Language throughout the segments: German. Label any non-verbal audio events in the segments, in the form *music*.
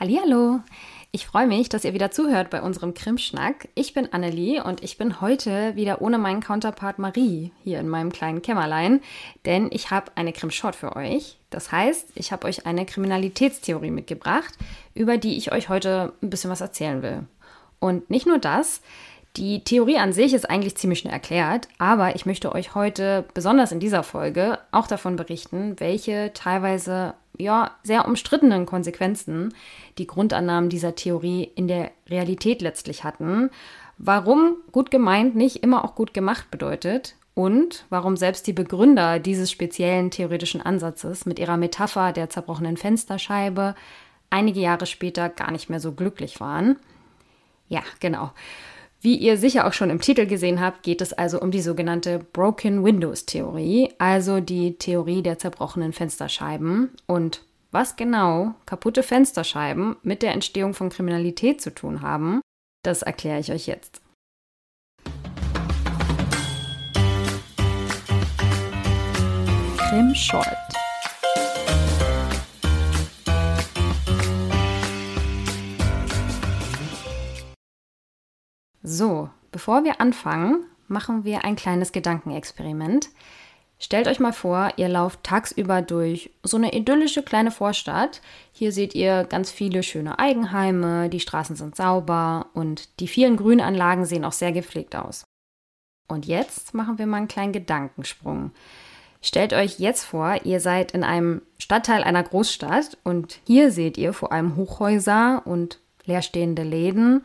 Hallihallo! Ich freue mich, dass ihr wieder zuhört bei unserem Krimschnack. Ich bin Annelie und ich bin heute wieder ohne meinen Counterpart Marie hier in meinem kleinen Kämmerlein, denn ich habe eine Krimshort für euch. Das heißt, ich habe euch eine Kriminalitätstheorie mitgebracht, über die ich euch heute ein bisschen was erzählen will. Und nicht nur das, die Theorie an sich ist eigentlich ziemlich schnell erklärt, aber ich möchte euch heute, besonders in dieser Folge, auch davon berichten, welche teilweise ja, sehr umstrittenen Konsequenzen die Grundannahmen dieser Theorie in der Realität letztlich hatten, warum gut gemeint nicht immer auch gut gemacht bedeutet und warum selbst die Begründer dieses speziellen theoretischen Ansatzes mit ihrer Metapher der zerbrochenen Fensterscheibe einige Jahre später gar nicht mehr so glücklich waren. Ja, genau. Wie ihr sicher auch schon im Titel gesehen habt, geht es also um die sogenannte Broken Windows Theorie, also die Theorie der zerbrochenen Fensterscheiben. Und was genau kaputte Fensterscheiben mit der Entstehung von Kriminalität zu tun haben, das erkläre ich euch jetzt. Krim Short. So, bevor wir anfangen, machen wir ein kleines Gedankenexperiment. Stellt euch mal vor, ihr lauft tagsüber durch so eine idyllische kleine Vorstadt. Hier seht ihr ganz viele schöne Eigenheime, die Straßen sind sauber und die vielen Grünanlagen sehen auch sehr gepflegt aus. Und jetzt machen wir mal einen kleinen Gedankensprung. Stellt euch jetzt vor, ihr seid in einem Stadtteil einer Großstadt und hier seht ihr vor allem Hochhäuser und leerstehende Läden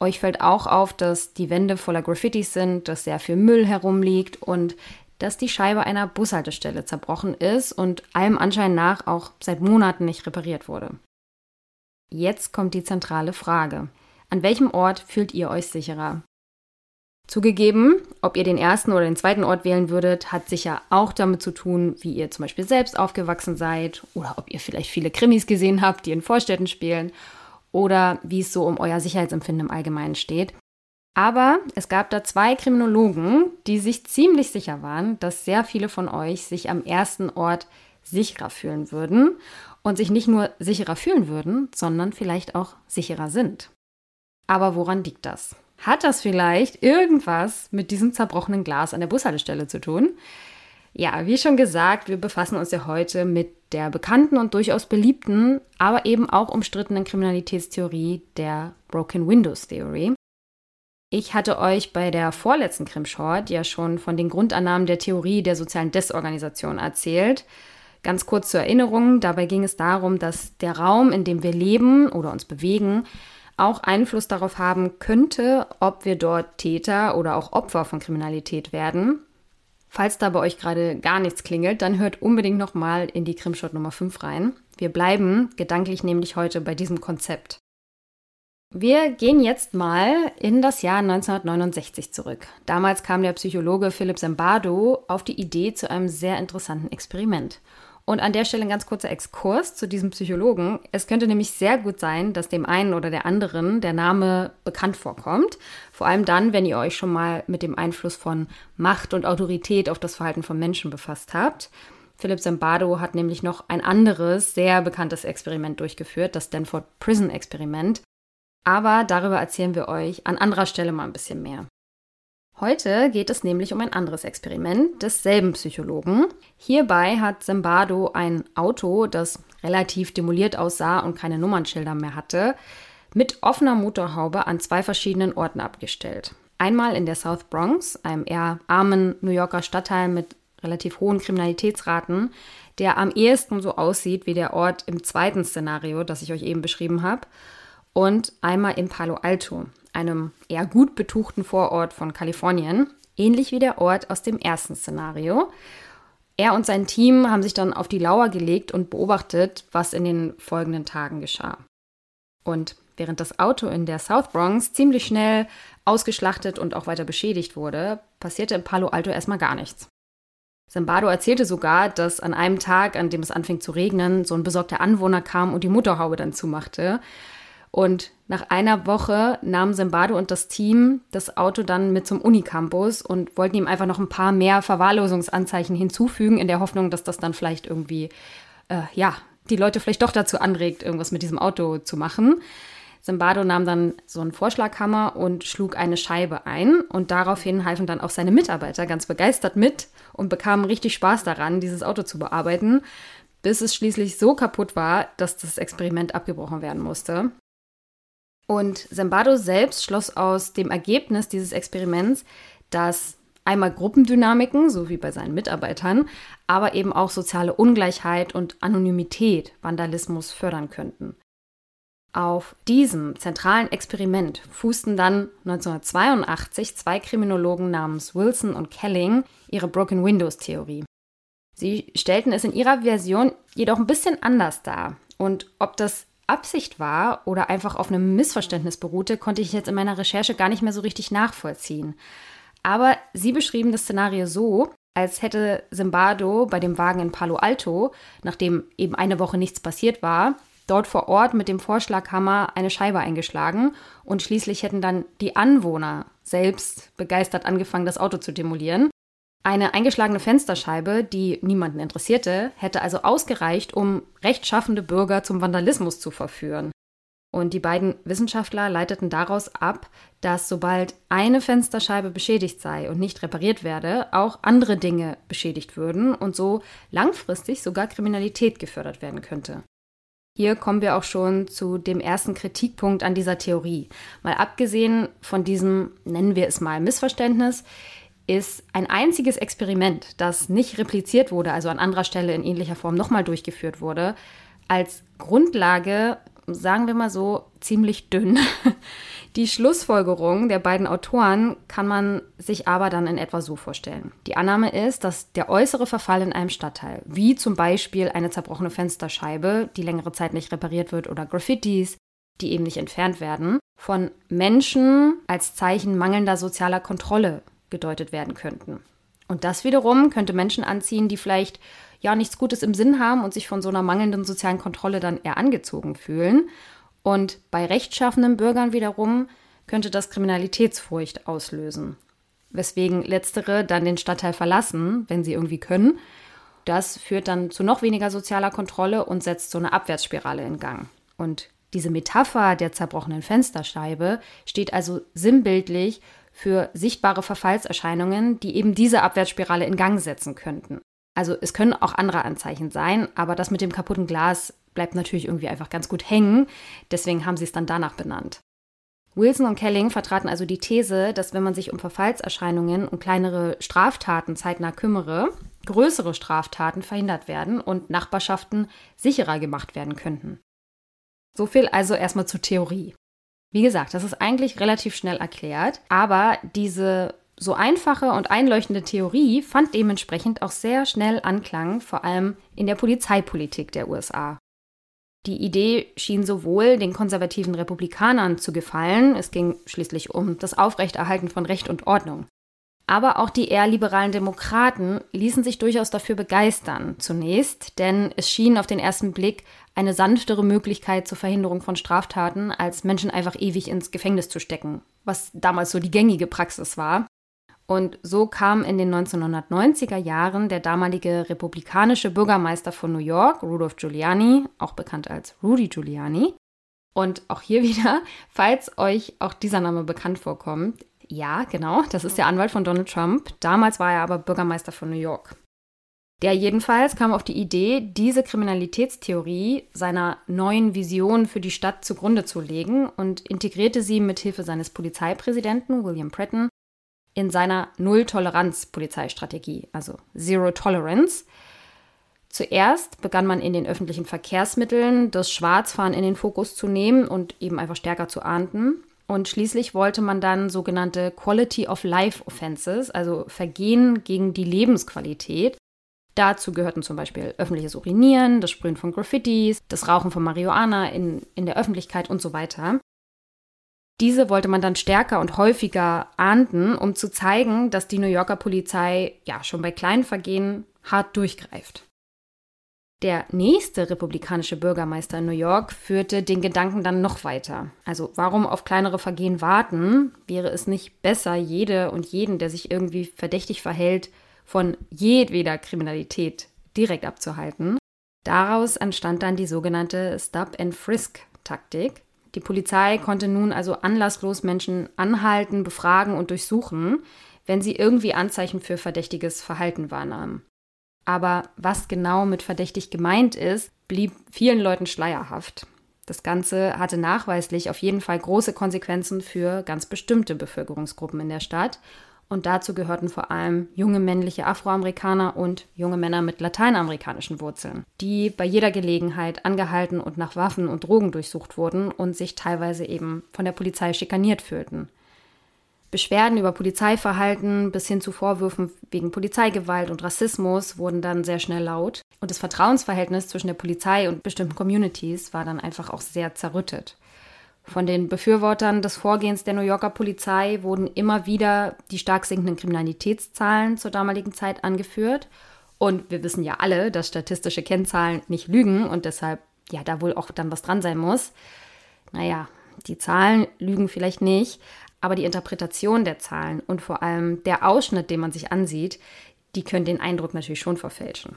euch fällt auch auf, dass die Wände voller Graffitis sind, dass sehr viel Müll herumliegt und dass die Scheibe einer Bushaltestelle zerbrochen ist und allem Anschein nach auch seit Monaten nicht repariert wurde. Jetzt kommt die zentrale Frage. An welchem Ort fühlt ihr euch sicherer? Zugegeben, ob ihr den ersten oder den zweiten Ort wählen würdet, hat sicher auch damit zu tun, wie ihr zum Beispiel selbst aufgewachsen seid oder ob ihr vielleicht viele Krimis gesehen habt, die in Vorstädten spielen oder wie es so um euer Sicherheitsempfinden im Allgemeinen steht. Aber es gab da zwei Kriminologen, die sich ziemlich sicher waren, dass sehr viele von euch sich am ersten Ort sicherer fühlen würden und sich nicht nur sicherer fühlen würden, sondern vielleicht auch sicherer sind. Aber woran liegt das? Hat das vielleicht irgendwas mit diesem zerbrochenen Glas an der Bushaltestelle zu tun? Ja, wie schon gesagt, wir befassen uns ja heute mit der bekannten und durchaus beliebten, aber eben auch umstrittenen Kriminalitätstheorie der Broken Windows Theory. Ich hatte euch bei der vorletzten Krimshort ja schon von den Grundannahmen der Theorie der sozialen Desorganisation erzählt. Ganz kurz zur Erinnerung, dabei ging es darum, dass der Raum, in dem wir leben oder uns bewegen, auch Einfluss darauf haben könnte, ob wir dort Täter oder auch Opfer von Kriminalität werden. Falls da bei euch gerade gar nichts klingelt, dann hört unbedingt nochmal in die Krimshot Nummer 5 rein. Wir bleiben gedanklich nämlich heute bei diesem Konzept. Wir gehen jetzt mal in das Jahr 1969 zurück. Damals kam der Psychologe Philipp Zimbardo auf die Idee zu einem sehr interessanten Experiment. Und an der Stelle ein ganz kurzer Exkurs zu diesem Psychologen. Es könnte nämlich sehr gut sein, dass dem einen oder der anderen der Name bekannt vorkommt. Vor allem dann, wenn ihr euch schon mal mit dem Einfluss von Macht und Autorität auf das Verhalten von Menschen befasst habt. Philipp Zimbardo hat nämlich noch ein anderes, sehr bekanntes Experiment durchgeführt, das Stanford Prison Experiment. Aber darüber erzählen wir euch an anderer Stelle mal ein bisschen mehr. Heute geht es nämlich um ein anderes Experiment desselben Psychologen. Hierbei hat Zimbardo ein Auto, das relativ demoliert aussah und keine Nummernschilder mehr hatte, mit offener Motorhaube an zwei verschiedenen Orten abgestellt. Einmal in der South Bronx, einem eher armen New Yorker Stadtteil mit relativ hohen Kriminalitätsraten, der am ehesten so aussieht wie der Ort im zweiten Szenario, das ich euch eben beschrieben habe, und einmal in Palo Alto, einem eher gut betuchten Vorort von Kalifornien, ähnlich wie der Ort aus dem ersten Szenario. Er und sein Team haben sich dann auf die Lauer gelegt und beobachtet, was in den folgenden Tagen geschah. Und während das Auto in der South Bronx ziemlich schnell ausgeschlachtet und auch weiter beschädigt wurde, passierte in Palo Alto erstmal gar nichts. Zimbardo erzählte sogar, dass an einem Tag, an dem es anfing zu regnen, so ein besorgter Anwohner kam und die Motorhaube dann zumachte. Und nach einer Woche nahmen Zimbardo und das Team das Auto dann mit zum Unicampus und wollten ihm einfach noch ein paar mehr Verwahrlosungsanzeichen hinzufügen, in der Hoffnung, dass das dann vielleicht irgendwie, äh, ja, die Leute vielleicht doch dazu anregt, irgendwas mit diesem Auto zu machen. Zimbardo nahm dann so einen Vorschlaghammer und schlug eine Scheibe ein und daraufhin halfen dann auch seine Mitarbeiter ganz begeistert mit und bekamen richtig Spaß daran, dieses Auto zu bearbeiten, bis es schließlich so kaputt war, dass das Experiment abgebrochen werden musste. Und Zimbardo selbst schloss aus dem Ergebnis dieses Experiments, dass einmal Gruppendynamiken, so wie bei seinen Mitarbeitern, aber eben auch soziale Ungleichheit und Anonymität Vandalismus fördern könnten. Auf diesem zentralen Experiment fußten dann 1982 zwei Kriminologen namens Wilson und Kelling ihre Broken Windows Theorie. Sie stellten es in ihrer Version jedoch ein bisschen anders dar. Und ob das Absicht war oder einfach auf einem Missverständnis beruhte, konnte ich jetzt in meiner Recherche gar nicht mehr so richtig nachvollziehen. Aber sie beschrieben das Szenario so, als hätte Zimbardo bei dem Wagen in Palo Alto, nachdem eben eine Woche nichts passiert war, dort vor Ort mit dem Vorschlaghammer eine Scheibe eingeschlagen und schließlich hätten dann die Anwohner selbst begeistert angefangen, das Auto zu demolieren. Eine eingeschlagene Fensterscheibe, die niemanden interessierte, hätte also ausgereicht, um rechtschaffende Bürger zum Vandalismus zu verführen. Und die beiden Wissenschaftler leiteten daraus ab, dass sobald eine Fensterscheibe beschädigt sei und nicht repariert werde, auch andere Dinge beschädigt würden und so langfristig sogar Kriminalität gefördert werden könnte. Hier kommen wir auch schon zu dem ersten Kritikpunkt an dieser Theorie. Mal abgesehen von diesem, nennen wir es mal, Missverständnis, ist ein einziges Experiment, das nicht repliziert wurde, also an anderer Stelle in ähnlicher Form nochmal durchgeführt wurde, als Grundlage, sagen wir mal so, ziemlich dünn. *laughs* Die Schlussfolgerung der beiden Autoren kann man sich aber dann in etwa so vorstellen. Die Annahme ist, dass der äußere Verfall in einem Stadtteil, wie zum Beispiel eine zerbrochene Fensterscheibe, die längere Zeit nicht repariert wird, oder Graffitis, die eben nicht entfernt werden, von Menschen als Zeichen mangelnder sozialer Kontrolle gedeutet werden könnten. Und das wiederum könnte Menschen anziehen, die vielleicht ja nichts Gutes im Sinn haben und sich von so einer mangelnden sozialen Kontrolle dann eher angezogen fühlen und bei rechtschaffenen Bürgern wiederum könnte das Kriminalitätsfurcht auslösen, weswegen letztere dann den Stadtteil verlassen, wenn sie irgendwie können. Das führt dann zu noch weniger sozialer Kontrolle und setzt so eine Abwärtsspirale in Gang. Und diese Metapher der zerbrochenen Fensterscheibe steht also sinnbildlich für sichtbare Verfallserscheinungen, die eben diese Abwärtsspirale in Gang setzen könnten. Also es können auch andere Anzeichen sein, aber das mit dem kaputten Glas bleibt natürlich irgendwie einfach ganz gut hängen. Deswegen haben sie es dann danach benannt. Wilson und Kelling vertraten also die These, dass wenn man sich um Verfallserscheinungen und kleinere Straftaten zeitnah kümmere, größere Straftaten verhindert werden und Nachbarschaften sicherer gemacht werden könnten. So viel also erstmal zur Theorie. Wie gesagt, das ist eigentlich relativ schnell erklärt, aber diese so einfache und einleuchtende Theorie fand dementsprechend auch sehr schnell Anklang, vor allem in der Polizeipolitik der USA. Die Idee schien sowohl den konservativen Republikanern zu gefallen, es ging schließlich um das Aufrechterhalten von Recht und Ordnung. Aber auch die eher liberalen Demokraten ließen sich durchaus dafür begeistern, zunächst, denn es schien auf den ersten Blick eine sanftere Möglichkeit zur Verhinderung von Straftaten, als Menschen einfach ewig ins Gefängnis zu stecken, was damals so die gängige Praxis war. Und so kam in den 1990er Jahren der damalige republikanische Bürgermeister von New York, Rudolph Giuliani, auch bekannt als Rudy Giuliani. Und auch hier *laughs* wieder, falls euch auch dieser Name bekannt vorkommt, ja, genau, das ist der Anwalt von Donald Trump. Damals war er aber Bürgermeister von New York. Der jedenfalls kam auf die Idee, diese Kriminalitätstheorie seiner neuen Vision für die Stadt zugrunde zu legen und integrierte sie mit Hilfe seines Polizeipräsidenten William Pretton in seiner Null-Toleranz-Polizeistrategie, also Zero Tolerance. Zuerst begann man in den öffentlichen Verkehrsmitteln das Schwarzfahren in den Fokus zu nehmen und eben einfach stärker zu ahnden. Und schließlich wollte man dann sogenannte Quality of Life Offenses, also Vergehen gegen die Lebensqualität. Dazu gehörten zum Beispiel öffentliches Urinieren, das Sprühen von Graffitis, das Rauchen von Marihuana in, in der Öffentlichkeit und so weiter. Diese wollte man dann stärker und häufiger ahnden, um zu zeigen, dass die New Yorker Polizei ja schon bei kleinen Vergehen hart durchgreift. Der nächste republikanische Bürgermeister in New York führte den Gedanken dann noch weiter. Also warum auf kleinere Vergehen warten? Wäre es nicht besser, jede und jeden, der sich irgendwie verdächtig verhält, von jedweder Kriminalität direkt abzuhalten? Daraus entstand dann die sogenannte Stop-and-Frisk-Taktik. Die Polizei konnte nun also anlasslos Menschen anhalten, befragen und durchsuchen, wenn sie irgendwie Anzeichen für verdächtiges Verhalten wahrnahmen. Aber was genau mit verdächtig gemeint ist, blieb vielen Leuten schleierhaft. Das Ganze hatte nachweislich auf jeden Fall große Konsequenzen für ganz bestimmte Bevölkerungsgruppen in der Stadt. Und dazu gehörten vor allem junge männliche Afroamerikaner und junge Männer mit lateinamerikanischen Wurzeln, die bei jeder Gelegenheit angehalten und nach Waffen und Drogen durchsucht wurden und sich teilweise eben von der Polizei schikaniert fühlten. Beschwerden über Polizeiverhalten bis hin zu Vorwürfen wegen Polizeigewalt und Rassismus wurden dann sehr schnell laut. Und das Vertrauensverhältnis zwischen der Polizei und bestimmten Communities war dann einfach auch sehr zerrüttet. Von den Befürwortern des Vorgehens der New Yorker Polizei wurden immer wieder die stark sinkenden Kriminalitätszahlen zur damaligen Zeit angeführt. Und wir wissen ja alle, dass statistische Kennzahlen nicht lügen und deshalb ja da wohl auch dann was dran sein muss. Naja, die Zahlen lügen vielleicht nicht, aber die Interpretation der Zahlen und vor allem der Ausschnitt, den man sich ansieht, die können den Eindruck natürlich schon verfälschen.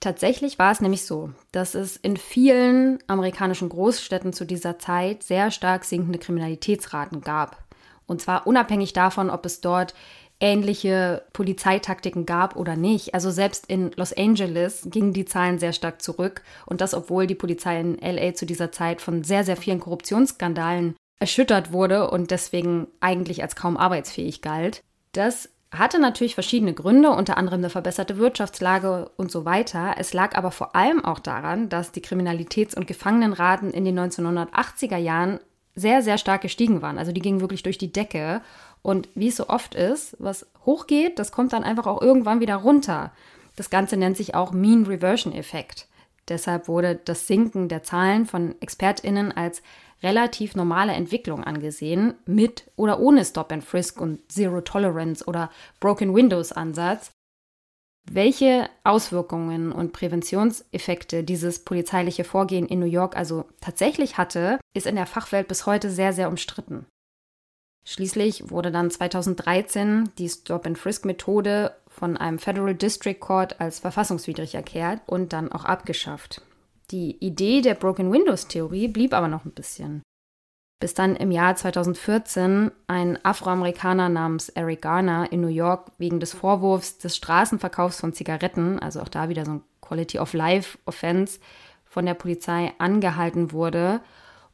Tatsächlich war es nämlich so, dass es in vielen amerikanischen Großstädten zu dieser Zeit sehr stark sinkende Kriminalitätsraten gab. Und zwar unabhängig davon, ob es dort ähnliche Polizeitaktiken gab oder nicht. Also selbst in Los Angeles gingen die Zahlen sehr stark zurück und das, obwohl die Polizei in LA zu dieser Zeit von sehr, sehr vielen Korruptionsskandalen erschüttert wurde und deswegen eigentlich als kaum arbeitsfähig galt. Das hatte natürlich verschiedene Gründe, unter anderem eine verbesserte Wirtschaftslage und so weiter. Es lag aber vor allem auch daran, dass die Kriminalitäts- und Gefangenenraten in den 1980er Jahren sehr, sehr stark gestiegen waren. Also die gingen wirklich durch die Decke. Und wie es so oft ist, was hochgeht, das kommt dann einfach auch irgendwann wieder runter. Das Ganze nennt sich auch Mean Reversion Effekt. Deshalb wurde das Sinken der Zahlen von ExpertInnen als relativ normale Entwicklung angesehen, mit oder ohne Stop and Frisk und Zero Tolerance oder Broken Windows Ansatz. Welche Auswirkungen und Präventionseffekte dieses polizeiliche Vorgehen in New York also tatsächlich hatte, ist in der Fachwelt bis heute sehr, sehr umstritten. Schließlich wurde dann 2013 die Stop-and-Frisk-Methode von einem Federal District Court als verfassungswidrig erklärt und dann auch abgeschafft. Die Idee der Broken Windows Theorie blieb aber noch ein bisschen. Bis dann im Jahr 2014 ein Afroamerikaner namens Eric Garner in New York wegen des Vorwurfs des Straßenverkaufs von Zigaretten, also auch da wieder so ein Quality of Life Offense, von der Polizei angehalten wurde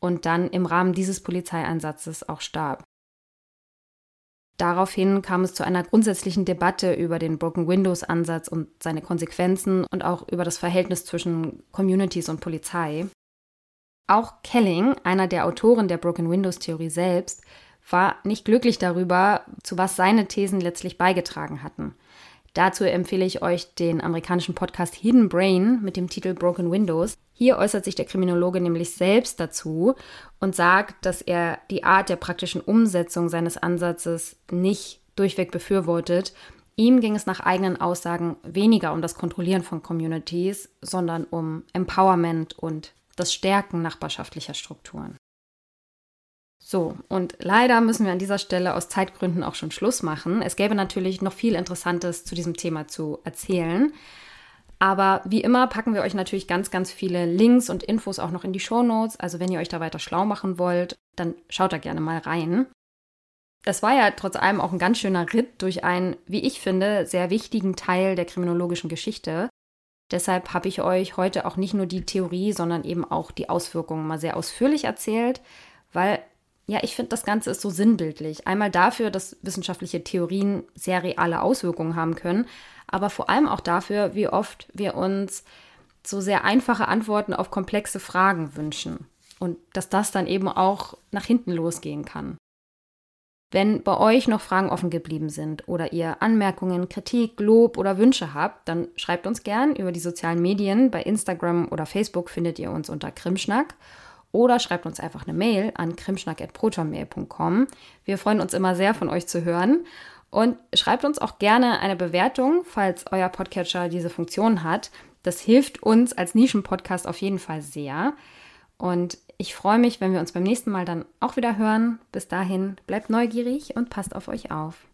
und dann im Rahmen dieses Polizeieinsatzes auch starb. Daraufhin kam es zu einer grundsätzlichen Debatte über den Broken Windows Ansatz und seine Konsequenzen und auch über das Verhältnis zwischen Communities und Polizei. Auch Kelling, einer der Autoren der Broken Windows Theorie selbst, war nicht glücklich darüber, zu was seine Thesen letztlich beigetragen hatten. Dazu empfehle ich euch den amerikanischen Podcast Hidden Brain mit dem Titel Broken Windows. Hier äußert sich der Kriminologe nämlich selbst dazu und sagt, dass er die Art der praktischen Umsetzung seines Ansatzes nicht durchweg befürwortet. Ihm ging es nach eigenen Aussagen weniger um das Kontrollieren von Communities, sondern um Empowerment und das Stärken nachbarschaftlicher Strukturen. So, und leider müssen wir an dieser Stelle aus Zeitgründen auch schon Schluss machen. Es gäbe natürlich noch viel Interessantes zu diesem Thema zu erzählen. Aber wie immer packen wir euch natürlich ganz, ganz viele Links und Infos auch noch in die Show Notes. Also wenn ihr euch da weiter schlau machen wollt, dann schaut da gerne mal rein. Das war ja trotz allem auch ein ganz schöner Ritt durch einen, wie ich finde, sehr wichtigen Teil der kriminologischen Geschichte. Deshalb habe ich euch heute auch nicht nur die Theorie, sondern eben auch die Auswirkungen mal sehr ausführlich erzählt, weil ja, ich finde, das Ganze ist so sinnbildlich. Einmal dafür, dass wissenschaftliche Theorien sehr reale Auswirkungen haben können, aber vor allem auch dafür, wie oft wir uns so sehr einfache Antworten auf komplexe Fragen wünschen und dass das dann eben auch nach hinten losgehen kann. Wenn bei euch noch Fragen offen geblieben sind oder ihr Anmerkungen, Kritik, Lob oder Wünsche habt, dann schreibt uns gern über die sozialen Medien. Bei Instagram oder Facebook findet ihr uns unter Krimschnack oder schreibt uns einfach eine Mail an krimschnack.protonmail.com. Wir freuen uns immer sehr, von euch zu hören. Und schreibt uns auch gerne eine Bewertung, falls euer Podcatcher diese Funktion hat. Das hilft uns als Nischenpodcast auf jeden Fall sehr. Und ich freue mich, wenn wir uns beim nächsten Mal dann auch wieder hören. Bis dahin, bleibt neugierig und passt auf euch auf.